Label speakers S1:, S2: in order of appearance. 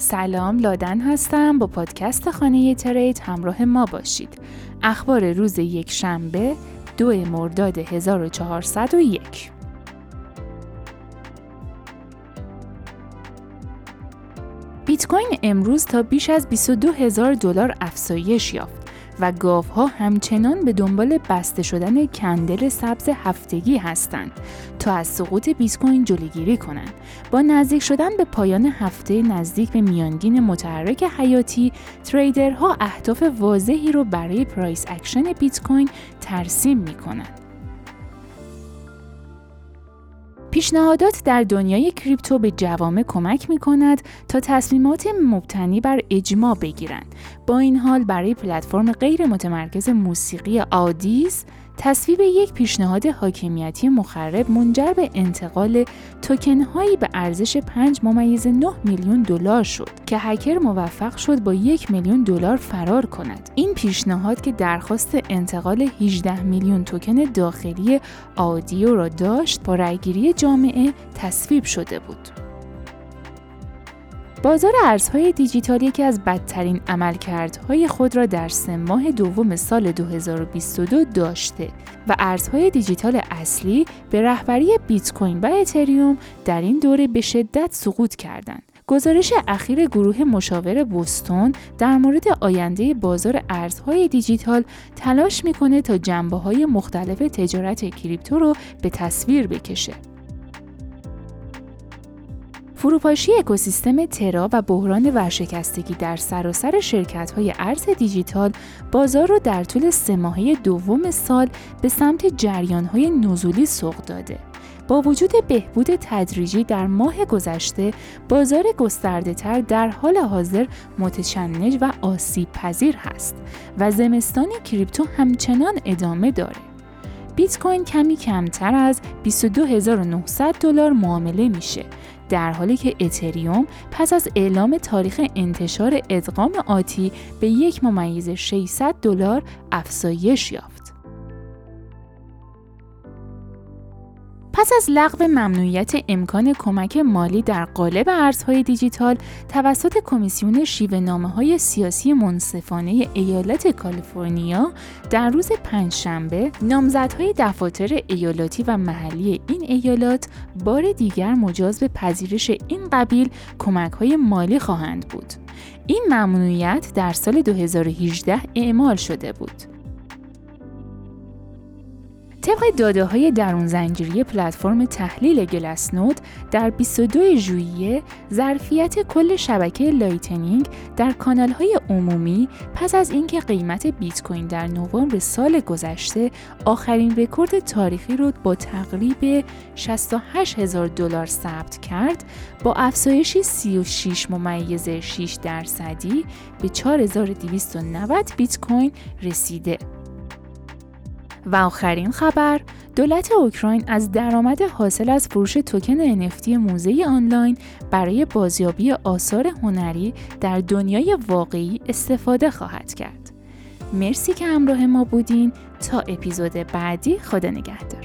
S1: سلام لادن هستم. با پادکست خانه ترید همراه ما باشید. اخبار روز یک شنبه دو مرداد 1401 بیت کوین امروز تا بیش از 22 هزار دلار افزایش یافت. و گاوها همچنان به دنبال بسته شدن کندل سبز هفتگی هستند تا از سقوط بیت کوین جلوگیری کنند. با نزدیک شدن به پایان هفته نزدیک به میانگین متحرک حیاتی، trader ها اهداف واضحی رو برای price action بیت کوین ترسیم می پیشنهادات در دنیای کریپتو به جوامع کمک می کند تا تصمیمات مبتنی بر اجماع بگیرند. با این حال برای پلتفرم غیر متمرکز موسیقی Audius تصویب یک پیشنهاد حاکمیتی مخرب منجر به انتقال توکن هایی به ارزش 5 ممیز 9 میلیون دلار شد که هکر موفق شد با یک میلیون دلار فرار کند. این پیشنهاد که درخواست انتقال 18 میلیون توکن داخلی آدیو را داشت با رأیگیری جامعه تصویب شده بود. بازار ارزهای دیجیتال یکی از بدترین عملکردهای خود را در سه ماه دوم سال 2022 داشته و ارزهای دیجیتال اصلی به رهبری بیت کوین و اتریوم در این دوره به شدت سقوط کردند. گزارش اخیر گروه مشاور بوستون در مورد آینده بازار ارزهای دیجیتال تلاش می‌کنه تا جنبه های مختلف تجارت کریپتو رو به تصویر بکشه. فروپاشی اکوسیستم ترا و بحران ورشکستگی در سراسر شرکت های ارز دیجیتال بازار را در طول سه ماهه دوم سال به سمت جریان های نزولی سوق داده. با وجود بهبود تدریجی در ماه گذشته، بازار گسترده تر در حال حاضر متشنج و آسیب پذیر هست و زمستان کریپتو همچنان ادامه داره. بیت کوین کمی کمتر از 22900 دلار معامله میشه در حالی که اتریوم پس از اعلام تاریخ انتشار ادغام آتی به یک ممیز 600 دلار افزایش یافت. پس از لغو ممنوعیت امکان کمک مالی در قالب ارزهای دیجیتال توسط کمیسیون شیوه نامه های سیاسی منصفانه ایالت کالیفرنیا در روز پنجشنبه نامزدهای دفاتر ایالتی و محلی این ایالات بار دیگر مجاز به پذیرش این قبیل کمک های مالی خواهند بود. این ممنوعیت در سال 2018 اعمال شده بود. طبق داده های درون زنجیری پلتفرم تحلیل Glassnode در 22 ژوئیه ظرفیت کل شبکه Lightning در کانال های عمومی پس از اینکه قیمت بیت کوین در نوامبر سال گذشته آخرین رکورد تاریخی رو با تقریب 68 هزار دلار ثبت کرد با افزایشی 36 ممیز 6 درصدی به 4290 بیت کوین رسیده. و آخرین خبر دولت اوکراین از درآمد حاصل از فروش توکن NFT موزه آنلاین برای بازیابی آثار هنری در دنیای واقعی استفاده خواهد کرد. مرسی که همراه ما بودین تا اپیزود بعدی خدا نگهدار.